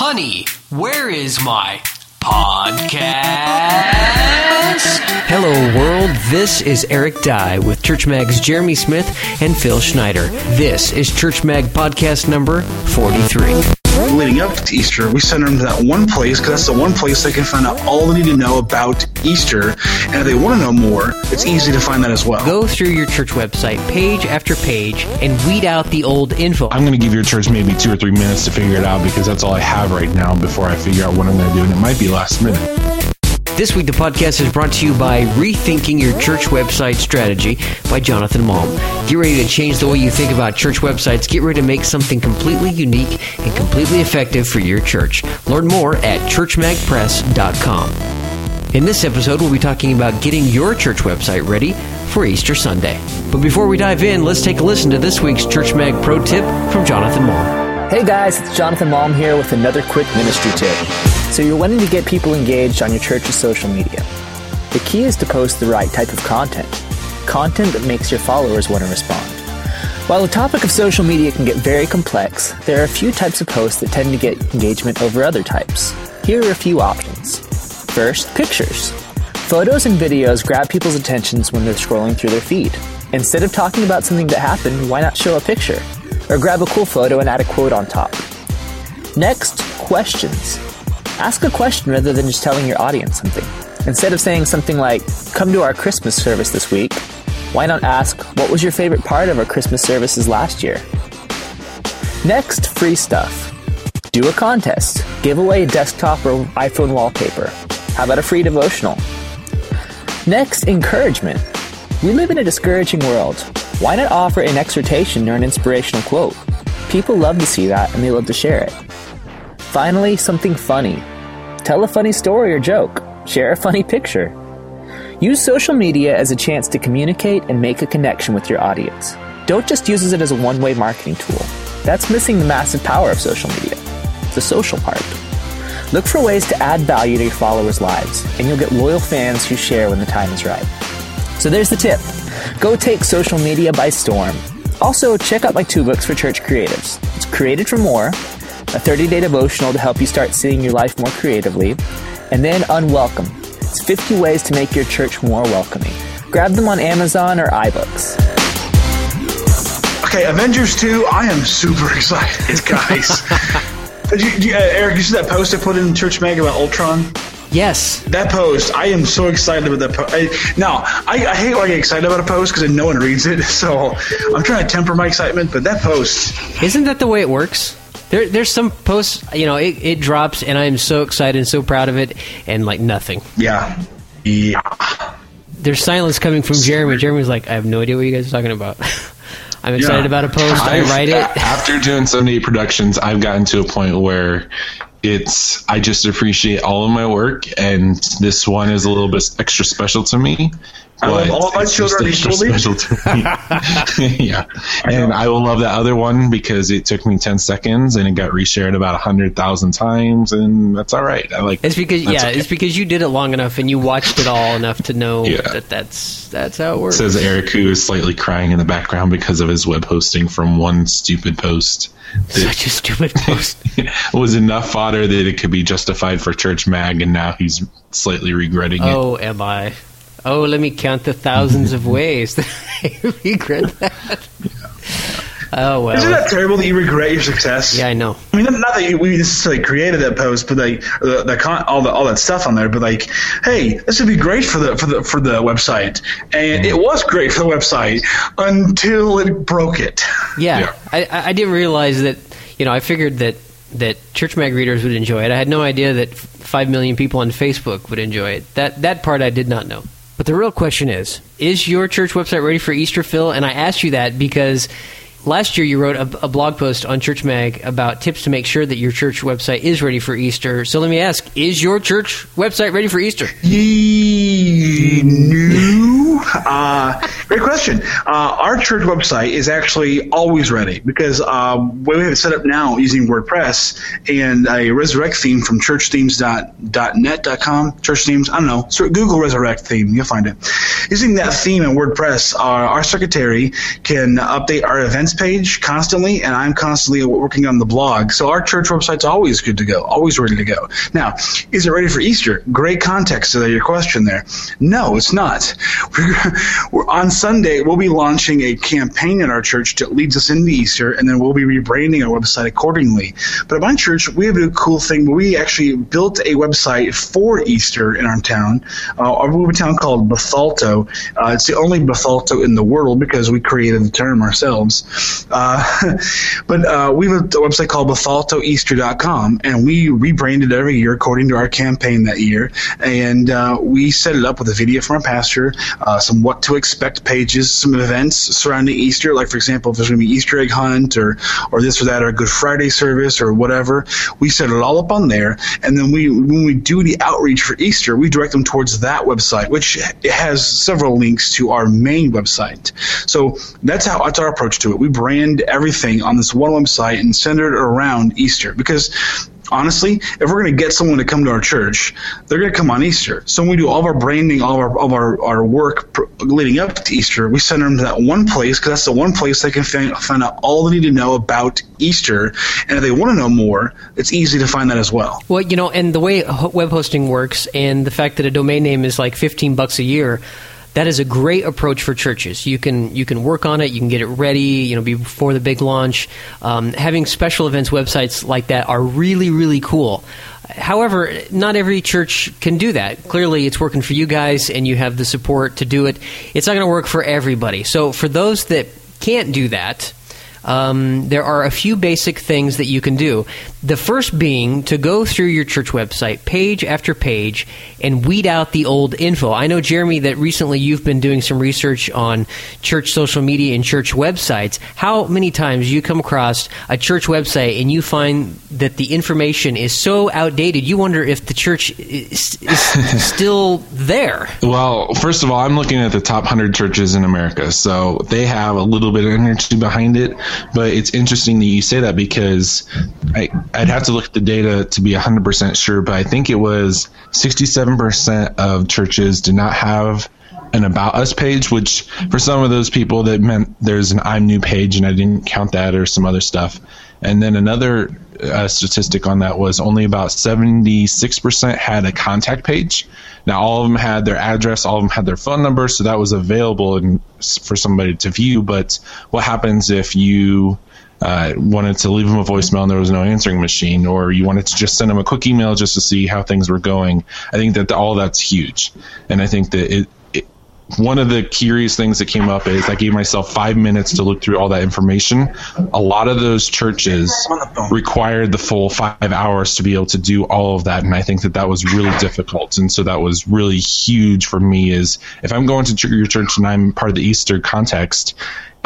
Honey, where is my podcast? Hello, world. This is Eric Dye with Church Mag's Jeremy Smith and Phil Schneider. This is Church Mag podcast number 43. Leading up to Easter, we send them to that one place because that's the one place they can find out all they need to know about Easter. And if they want to know more, it's easy to find that as well. Go through your church website page after page and weed out the old info. I'm going to give your church maybe two or three minutes to figure it out because that's all I have right now before I figure out what I'm going to do. And it might be last minute. This week, the podcast is brought to you by Rethinking Your Church Website Strategy by Jonathan Malm. Get ready to change the way you think about church websites. Get ready to make something completely unique and completely effective for your church. Learn more at churchmagpress.com. In this episode, we'll be talking about getting your church website ready for Easter Sunday. But before we dive in, let's take a listen to this week's Church Mag Pro Tip from Jonathan Malm. Hey guys, it's Jonathan Malm here with another quick ministry tip. So you're wanting to get people engaged on your church's social media. The key is to post the right type of content. Content that makes your followers want to respond. While the topic of social media can get very complex, there are a few types of posts that tend to get engagement over other types. Here are a few options. First, pictures. Photos and videos grab people's attentions when they're scrolling through their feed. Instead of talking about something that happened, why not show a picture? Or grab a cool photo and add a quote on top. Next, questions. Ask a question rather than just telling your audience something. Instead of saying something like, come to our Christmas service this week, why not ask, what was your favorite part of our Christmas services last year? Next, free stuff. Do a contest. Give away a desktop or iPhone wallpaper. How about a free devotional? Next, encouragement. We live in a discouraging world. Why not offer an exhortation or an inspirational quote? People love to see that and they love to share it. Finally, something funny. Tell a funny story or joke. Share a funny picture. Use social media as a chance to communicate and make a connection with your audience. Don't just use it as a one way marketing tool. That's missing the massive power of social media. The social part. Look for ways to add value to your followers' lives, and you'll get loyal fans who share when the time is right. So there's the tip. Go take social media by storm. Also, check out my two books for church creatives. It's Created for More, a 30 day devotional to help you start seeing your life more creatively, and then Unwelcome. It's 50 ways to make your church more welcoming. Grab them on Amazon or iBooks. Okay, Avengers 2, I am super excited, guys. Did you, did you- uh, Eric, you see that post I put in Church Mag about Ultron? Yes. That post, I am so excited about that post. Now, I, I hate when I get excited about a post because no one reads it, so I'm trying to temper my excitement, but that post, Isn't that the way it works? There, there's some posts, you know, it, it drops, and I'm so excited and so proud of it, and like nothing. yeah. Yeah. There's silence coming from Jeremy. Jeremy's like, I have no idea what you guys are talking about. I'm excited Yeah. about a post. I I've- write it. After doing 78 productions, I've gotten to a point where it's I just appreciate all of my work, and this one is a little bit extra special to me. I love but all my it's just children extra equally. special to me. yeah, and I will love that other one because it took me 10 seconds and it got reshared about 100,000 times, and that's all right. I like It's because yeah, okay. it's because you did it long enough and you watched it all enough to know Yeah. that that's that's how it works. says Eric, who is slightly crying in the background because of his web hosting from one stupid post. Such a stupid post. was enough fodder that it could be justified for Church Mag, and now he's slightly regretting it. oh, am I? Oh, let me count the thousands of ways that I regret that. Oh well. Isn't that terrible that you regret your success? yeah, I know. I mean, not that you- we necessarily created that post, but like the, the con- all the all that stuff on there. But like, hey, this would be great for the for the for the website, and it was great for the website until it broke it. Yeah, Yeah. I, I didn't realize that. You know, I figured that that church mag readers would enjoy it. I had no idea that five million people on Facebook would enjoy it. That that part I did not know. But the real question is: Is your church website ready for Easter, Phil? And I asked you that because. Last year, you wrote a, a blog post on Church Mag about tips to make sure that your church website is ready for Easter. So let me ask: Is your church website ready for Easter? Ye. Uh, great question. Uh, our church website is actually always ready because um, we have it set up now using WordPress and a resurrect theme from churchthemes.net.com. Church themes, I don't know. So Google resurrect theme, you'll find it. Using that theme in WordPress, our, our secretary can update our events page constantly, and I'm constantly working on the blog. So our church website's always good to go, always ready to go. Now, is it ready for Easter? Great context to your question there. No, it's not. We're, we're, on Sunday, we'll be launching a campaign in our church that leads us into Easter, and then we'll be rebranding our website accordingly. But at my church, we have a cool thing we actually built a website for Easter in our town. Uh, our town called Bethalto. Uh, it's the only Bethalto in the world because we created the term ourselves. Uh, but uh, we have a website called BethaltoEaster.com, and we rebranded every year according to our campaign that year. And uh, we set it up with a video from our pastor, uh, some what to expect pages, some events surrounding Easter, like for example, if there's going to be Easter egg hunt or or this or that, or a Good Friday service or whatever. We set it all up on there, and then we when we do the outreach for Easter, we direct them towards that website, which has several links to our main website. So that's how that's our approach to it. We brand everything on this one website and center it around Easter because honestly, if we're going to get someone to come to our church, they're going to come on Easter. So when we do all of our branding, all of our, of our, our work leading up to Easter, we send them to that one place because that's the one place they can find, find out all they need to know about Easter. And if they want to know more, it's easy to find that as well. Well, you know, and the way web hosting works and the fact that a domain name is like 15 bucks a year, that is a great approach for churches. You can you can work on it. You can get it ready. You know, before the big launch. Um, having special events websites like that are really really cool. However, not every church can do that. Clearly, it's working for you guys, and you have the support to do it. It's not going to work for everybody. So, for those that can't do that, um, there are a few basic things that you can do. The first being to go through your church website page after page and weed out the old info. I know, Jeremy, that recently you've been doing some research on church social media and church websites. How many times you come across a church website and you find that the information is so outdated, you wonder if the church is, is still there? Well, first of all, I'm looking at the top 100 churches in America, so they have a little bit of energy behind it. But it's interesting that you say that because I, I'd have to look at the data to be 100% sure, but I think it was 67% of churches did not have an about us page, which for some of those people that meant there's an I'm new page and I didn't count that or some other stuff. And then another uh, statistic on that was only about 76% had a contact page. Now all of them had their address, all of them had their phone number, so that was available and for somebody to view. But what happens if you uh, wanted to leave them a voicemail and there was no answering machine, or you wanted to just send them a quick email just to see how things were going? I think that all that's huge, and I think that it, one of the curious things that came up is I gave myself five minutes to look through all that information. A lot of those churches required the full five hours to be able to do all of that, and I think that that was really difficult. And so that was really huge for me. Is if I'm going to your church and I'm part of the Easter context,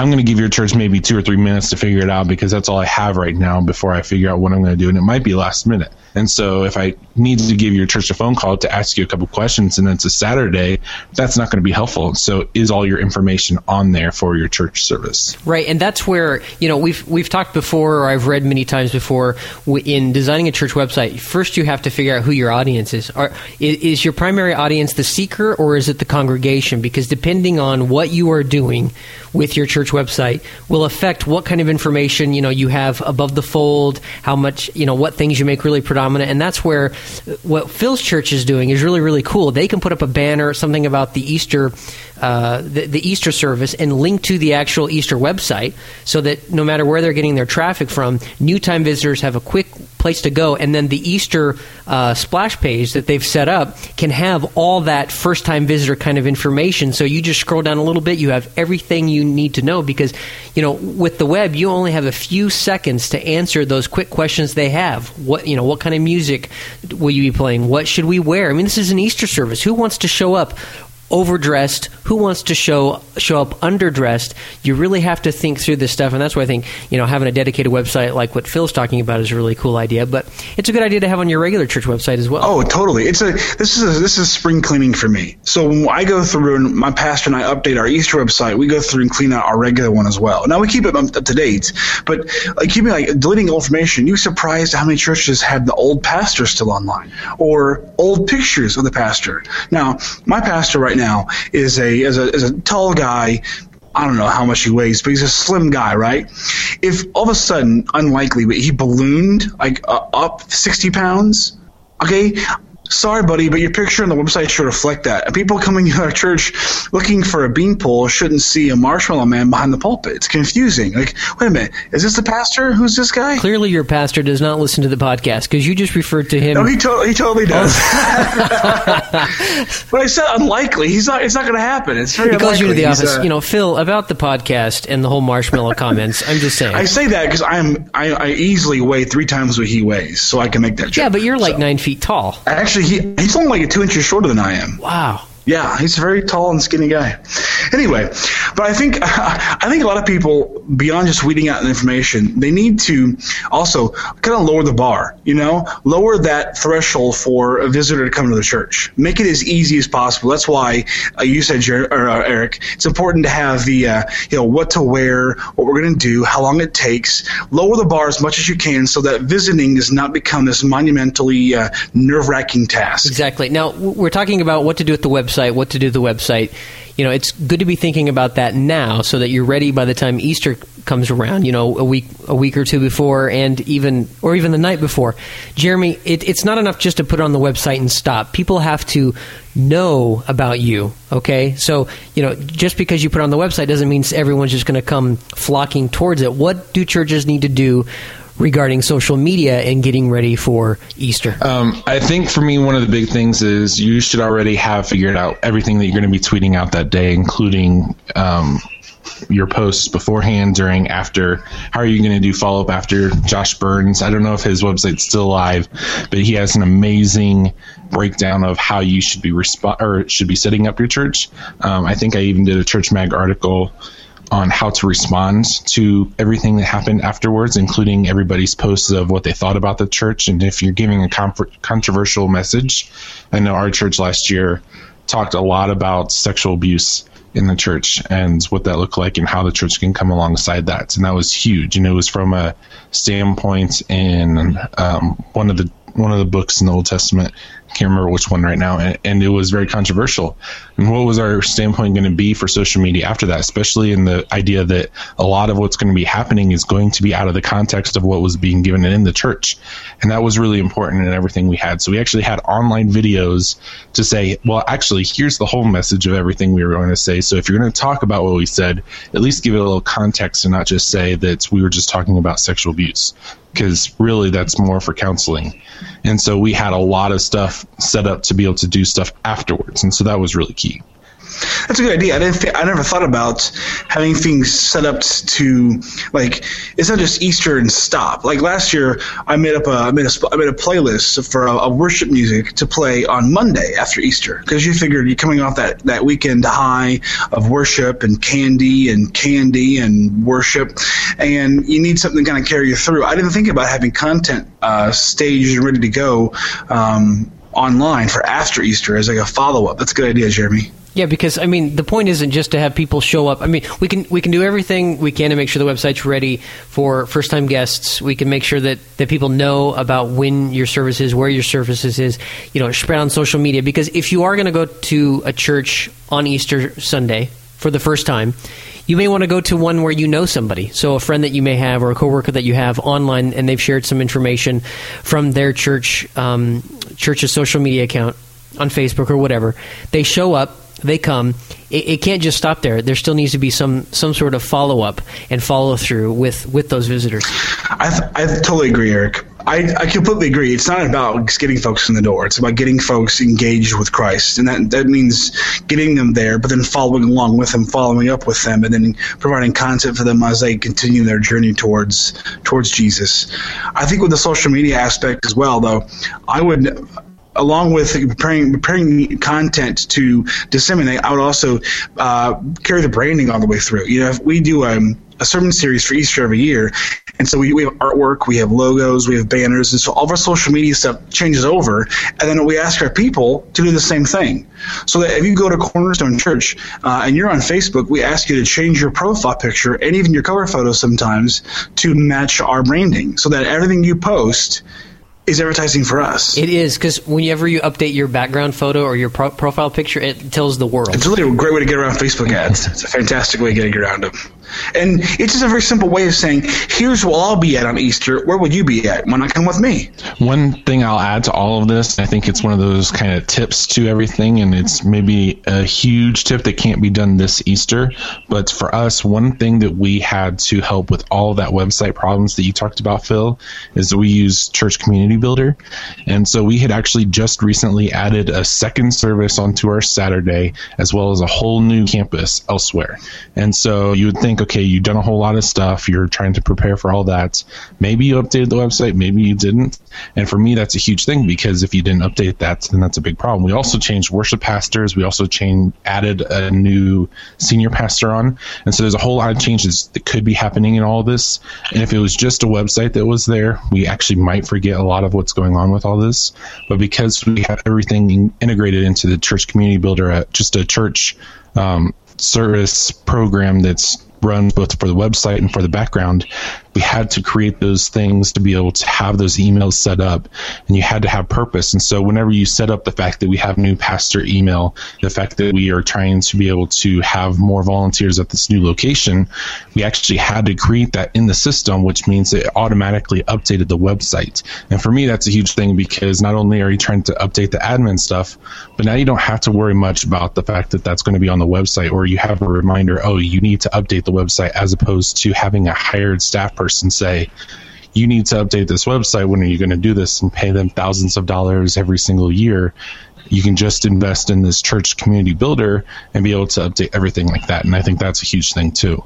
I'm going to give your church maybe two or three minutes to figure it out because that's all I have right now before I figure out what I'm going to do. And it might be last minute. And so if I need to give your church a phone call to ask you a couple questions and it's a Saturday, that's not going to be helpful. So is all your information on there for your church service? Right. And that's where, you know, we've, we've talked before, or I've read many times before, in designing a church website, first you have to figure out who your audience is. Are, is your primary audience the seeker or is it the congregation? Because depending on what you are doing with your church website will affect what kind of information, you know, you have above the fold, how much, you know, what things you make really predominant. And that's where uh, what Phil's church is doing is really, really cool. They can put up a banner, something about the Easter uh, the, the, Easter service and link to the actual Easter website so that no matter where they're getting their traffic from, new time visitors have a quick place to go. And then the Easter uh, splash page that they've set up can have all that first time visitor kind of information. So you just scroll down a little bit, you have everything you need to know because, you know, with the web, you only have a few seconds to answer those quick questions they have. What, you know, what kind of music will you be playing? What should we wear? I mean, this is an Easter service. Who wants to show up overdressed? Who wants to show show up underdressed? You really have to think through this stuff, and that's why I think you know having a dedicated website like what Phil's talking about is a really cool idea. But it's a good idea to have on your regular church website as well. Oh, totally. It's a this is a, this is spring cleaning for me. So when I go through and my pastor and I update our Easter website, we go through and clean out our regular one as well. Now we keep it um, up to date, but like keeping like deleting information. You surprised how many churches have the old pastor still online or old pictures of the pastor. Now my pastor right now is a is a is a tall guy. I don't know how much he weighs, but he's a slim guy, right? If all of a sudden, unlikely, but he ballooned like uh, up sixty pounds, okay, sorry, buddy, but your picture on the website should reflect that. And people coming to our church looking for a beanpole shouldn't see a marshmallow man behind the pulpit. It's confusing. Like, wait a minute, is this the pastor? Who's this guy? Clearly, your pastor does not listen to the podcast because you just referred to him. No, he, to- he totally does. but I said unlikely. He's not. It's not going to happen. It's very he calls you to the. He's, office. uh, you know, Phil, about the podcast and the whole marshmallow comments. I'm just saying. I say that because I'm I, I easily weigh three times what he weighs, so I can make that joke. yeah, but you're like So- nine feet tall. Actually, he, he's only like two inches shorter than I am. Wow. Yeah, he's a very tall and skinny guy. Anyway, but I think I think a lot of people beyond just weeding out information, they need to also kind of lower the bar. You know, lower that threshold for a visitor to come to the church. Make it as easy as possible. That's why uh, you said, Jer- or, uh, Eric, it's important to have the uh, you know what to wear, what we're going to do, how long it takes. Lower the bar as much as you can so that visiting does not become this monumentally uh, nerve wracking task. Exactly. Now we're talking about what to do with the website, what to do the website. You know, it's good to be thinking about that now, so that you're ready by the time Easter comes around. You know, a week, a week or two before, and even or even the night before. Jeremy, it, it's not enough just to put it on the website and stop. People have to know about you. Okay, so you know, just because you put on the website doesn't mean everyone's just going to come flocking towards it. What do churches need to do? Regarding social media and getting ready for Easter. Um, I think for me, one of the big things is you should already have figured out everything that you're going to be tweeting out that day, including um, your posts beforehand, during, after. How are you going to do follow up after Josh Burns? I don't know if his website's still live, but he has an amazing breakdown of how you should be resp- or should be setting up your church. Um, I think I even did a Church Mag article on how to respond to everything that happened afterwards, including everybody's posts of what they thought about the church. And if you're giving a controversial message, I know our church last year talked a lot about sexual abuse in the church and what that looked like and how the church can come alongside that. And that was huge. And it was from a standpoint in um, one of the one of the books in the Old Testament. Can't remember which one right now, and, and it was very controversial. And what was our standpoint going to be for social media after that, especially in the idea that a lot of what's going to be happening is going to be out of the context of what was being given in the church, and that was really important in everything we had. So we actually had online videos to say, well, actually, here's the whole message of everything we were going to say. So if you're going to talk about what we said, at least give it a little context and not just say that we were just talking about sexual abuse because really that's more for counseling. And so we had a lot of stuff set up to be able to do stuff afterwards. And so that was really key. That's a good idea. I didn't. Th- I never thought about having things set up to like it's not just Easter and stop. Like last year, I made up a I made a I made a playlist for a, a worship music to play on Monday after Easter because you figured you're coming off that that weekend high of worship and candy and candy and worship, and you need something to kind of carry you through. I didn't think about having content uh, staged and ready to go. Um, online for after Easter as like a follow up. That's a good idea, Jeremy. Yeah, because I mean, the point isn't just to have people show up. I mean, we can we can do everything we can to make sure the website's ready for first time guests. We can make sure that, that people know about when your service is, where your services is. You know, spread on social media. Because if you are going to go to a church on Easter Sunday for the first time, you may want to go to one where you know somebody. So a friend that you may have or a coworker that you have online, and they've shared some information from their church um, church's social media account on Facebook or whatever. They show up they come. It, it, can't just stop there. There still needs to be some some sort of follow up and follow through with with those visitors. I, th- I totally agree, Eric. I, I completely agree. It's not about getting folks in the door. It's about getting folks engaged with Christ, and that that means getting them there, but then following along with them, following up with them, and then providing content for them as they continue their journey towards towards Jesus. I think with the social media aspect as well, though, I would along with preparing preparing content to disseminate, I would also uh, carry the branding all the way through. You know, if we do um, a sermon series for Easter every year, and so we, we have artwork, we have logos, we have banners, and so all of our social media stuff changes over, and then we ask our people to do the same thing. So that if you go to Cornerstone Church uh, and you're on Facebook, we ask you to change your profile picture and even your cover photo sometimes to match our branding, so that everything you post is advertising for us. It is because whenever you update your background photo or your pro- profile picture, it tells the world. It's really a great way to get around Facebook ads. It's a fantastic way of getting around them. And it's just a very simple way of saying, here's where I'll be at on Easter. Where would you be at? Why not come with me? One thing I'll add to all of this, I think it's one of those kind of tips to everything, and it's maybe a huge tip that can't be done this Easter. But for us, one thing that we had to help with all that website problems that you talked about, Phil, is that we use Church Community Builder. And so we had actually just recently added a second service onto our Saturday, as well as a whole new campus elsewhere. And so you would think, okay, you've done a whole lot of stuff. You're trying to prepare for all that. Maybe you updated the website, maybe you didn't. And for me, that's a huge thing because if you didn't update that, then that's a big problem. We also changed worship pastors. We also changed, added a new senior pastor on. And so there's a whole lot of changes that could be happening in all this. And if it was just a website that was there, we actually might forget a lot of what's going on with all this. But because we have everything integrated into the church community builder, just a church um, service program that's run both for the website and for the background, we had to create those things to be able to have those emails set up and you had to have purpose. And so whenever you set up the fact that we have new pastor email, the fact that we are trying to be able to have more volunteers at this new location, we actually had to create that in the system, which means it automatically updated the website. And for me, that's a huge thing because not only are you trying to update the admin stuff, but now you don't have to worry much about the fact that that's going to be on the website or you have a reminder, oh, you need to update the website as opposed to having a hired staff person say, you need to update this website. When are you going to do this and pay them thousands of dollars every single year? You can just invest in this church community builder and be able to update everything like that. And I think that's a huge thing too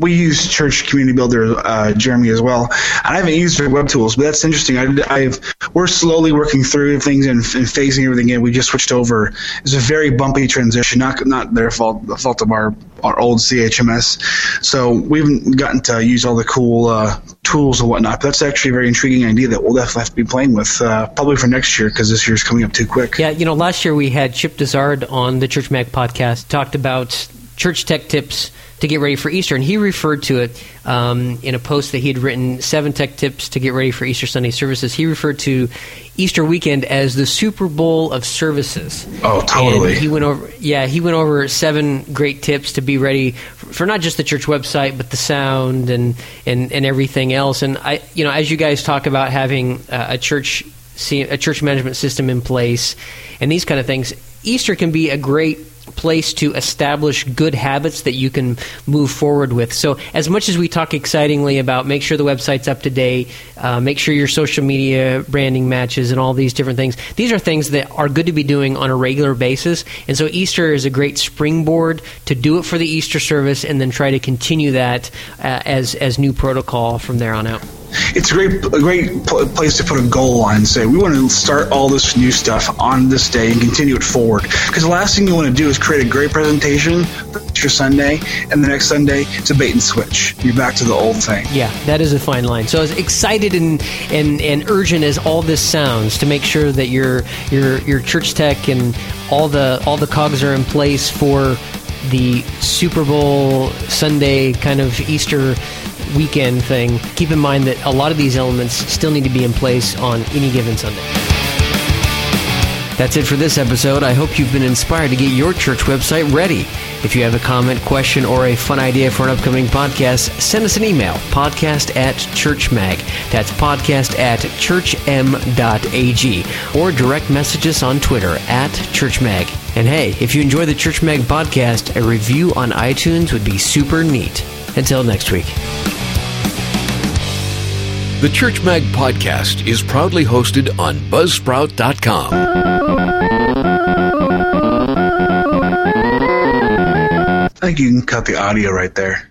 we use Church Community Builder, uh, Jeremy, as well. I haven't used their web tools, but that's interesting. I, have we're slowly working through things and, and, phasing everything in. We just switched over. It's a very bumpy transition, not not their fault, the fault of our our old CHMS. So we haven't gotten to use all the cool uh, tools and whatnot. But that's actually a very intriguing idea that we'll definitely have to be playing with, uh, probably for next year because this year's coming up too quick. Yeah, you know, last year we had Chip Dizárd on the Church Mag podcast talked about church tech tips to get ready for Easter. And he referred to it um, in a post that he had written, Seven Tech Tips to Get Ready for Easter Sunday Services. He referred to Easter weekend as the Super Bowl of services. Oh, totally. And he went over, yeah, he went over seven great tips to be ready for not just the church website, but the sound and, and, and everything else. And I, you know, as you guys talk about having uh, a church a church management system in place and these kind of things, Easter can be a great place to establish good habits that you can move forward with. So, as much as we talk excitingly about make sure the website's up to date, uh, make sure your social media branding matches, and all these different things, these are things that are good to be doing on a regular basis. And so, Easter is a great springboard to do it for the Easter service and then try to continue that uh, as, as new protocol from there on out it's a great a great place to put a goal on and say we want to start all this new stuff on this day and continue it forward. Because the last thing you want to do is create a great presentation for Sunday, and the next Sunday it's a bait and switch. You're back to the old thing. Yeah, that is a fine line. So as excited and and, and urgent as all this sounds, to make sure that your your your church tech and all the all the cogs are in place for the Super Bowl Sunday kind of Easter weekend thing, keep in mind that a lot of these elements still need to be in place on any given Sunday. That's it for this episode. I hope you've been inspired to get your church website ready. If you have a comment, question, or a fun idea for an upcoming podcast, send us an email podcast at churchmag. That's podcast at churchm.ag. Or direct message us on Twitter at churchmag. And hey, if you enjoy the Church Mag podcast, a review on iTunes would be super neat. Until next week. The Church Mag podcast is proudly hosted on Buzzsprout.com. I think you can cut the audio right there.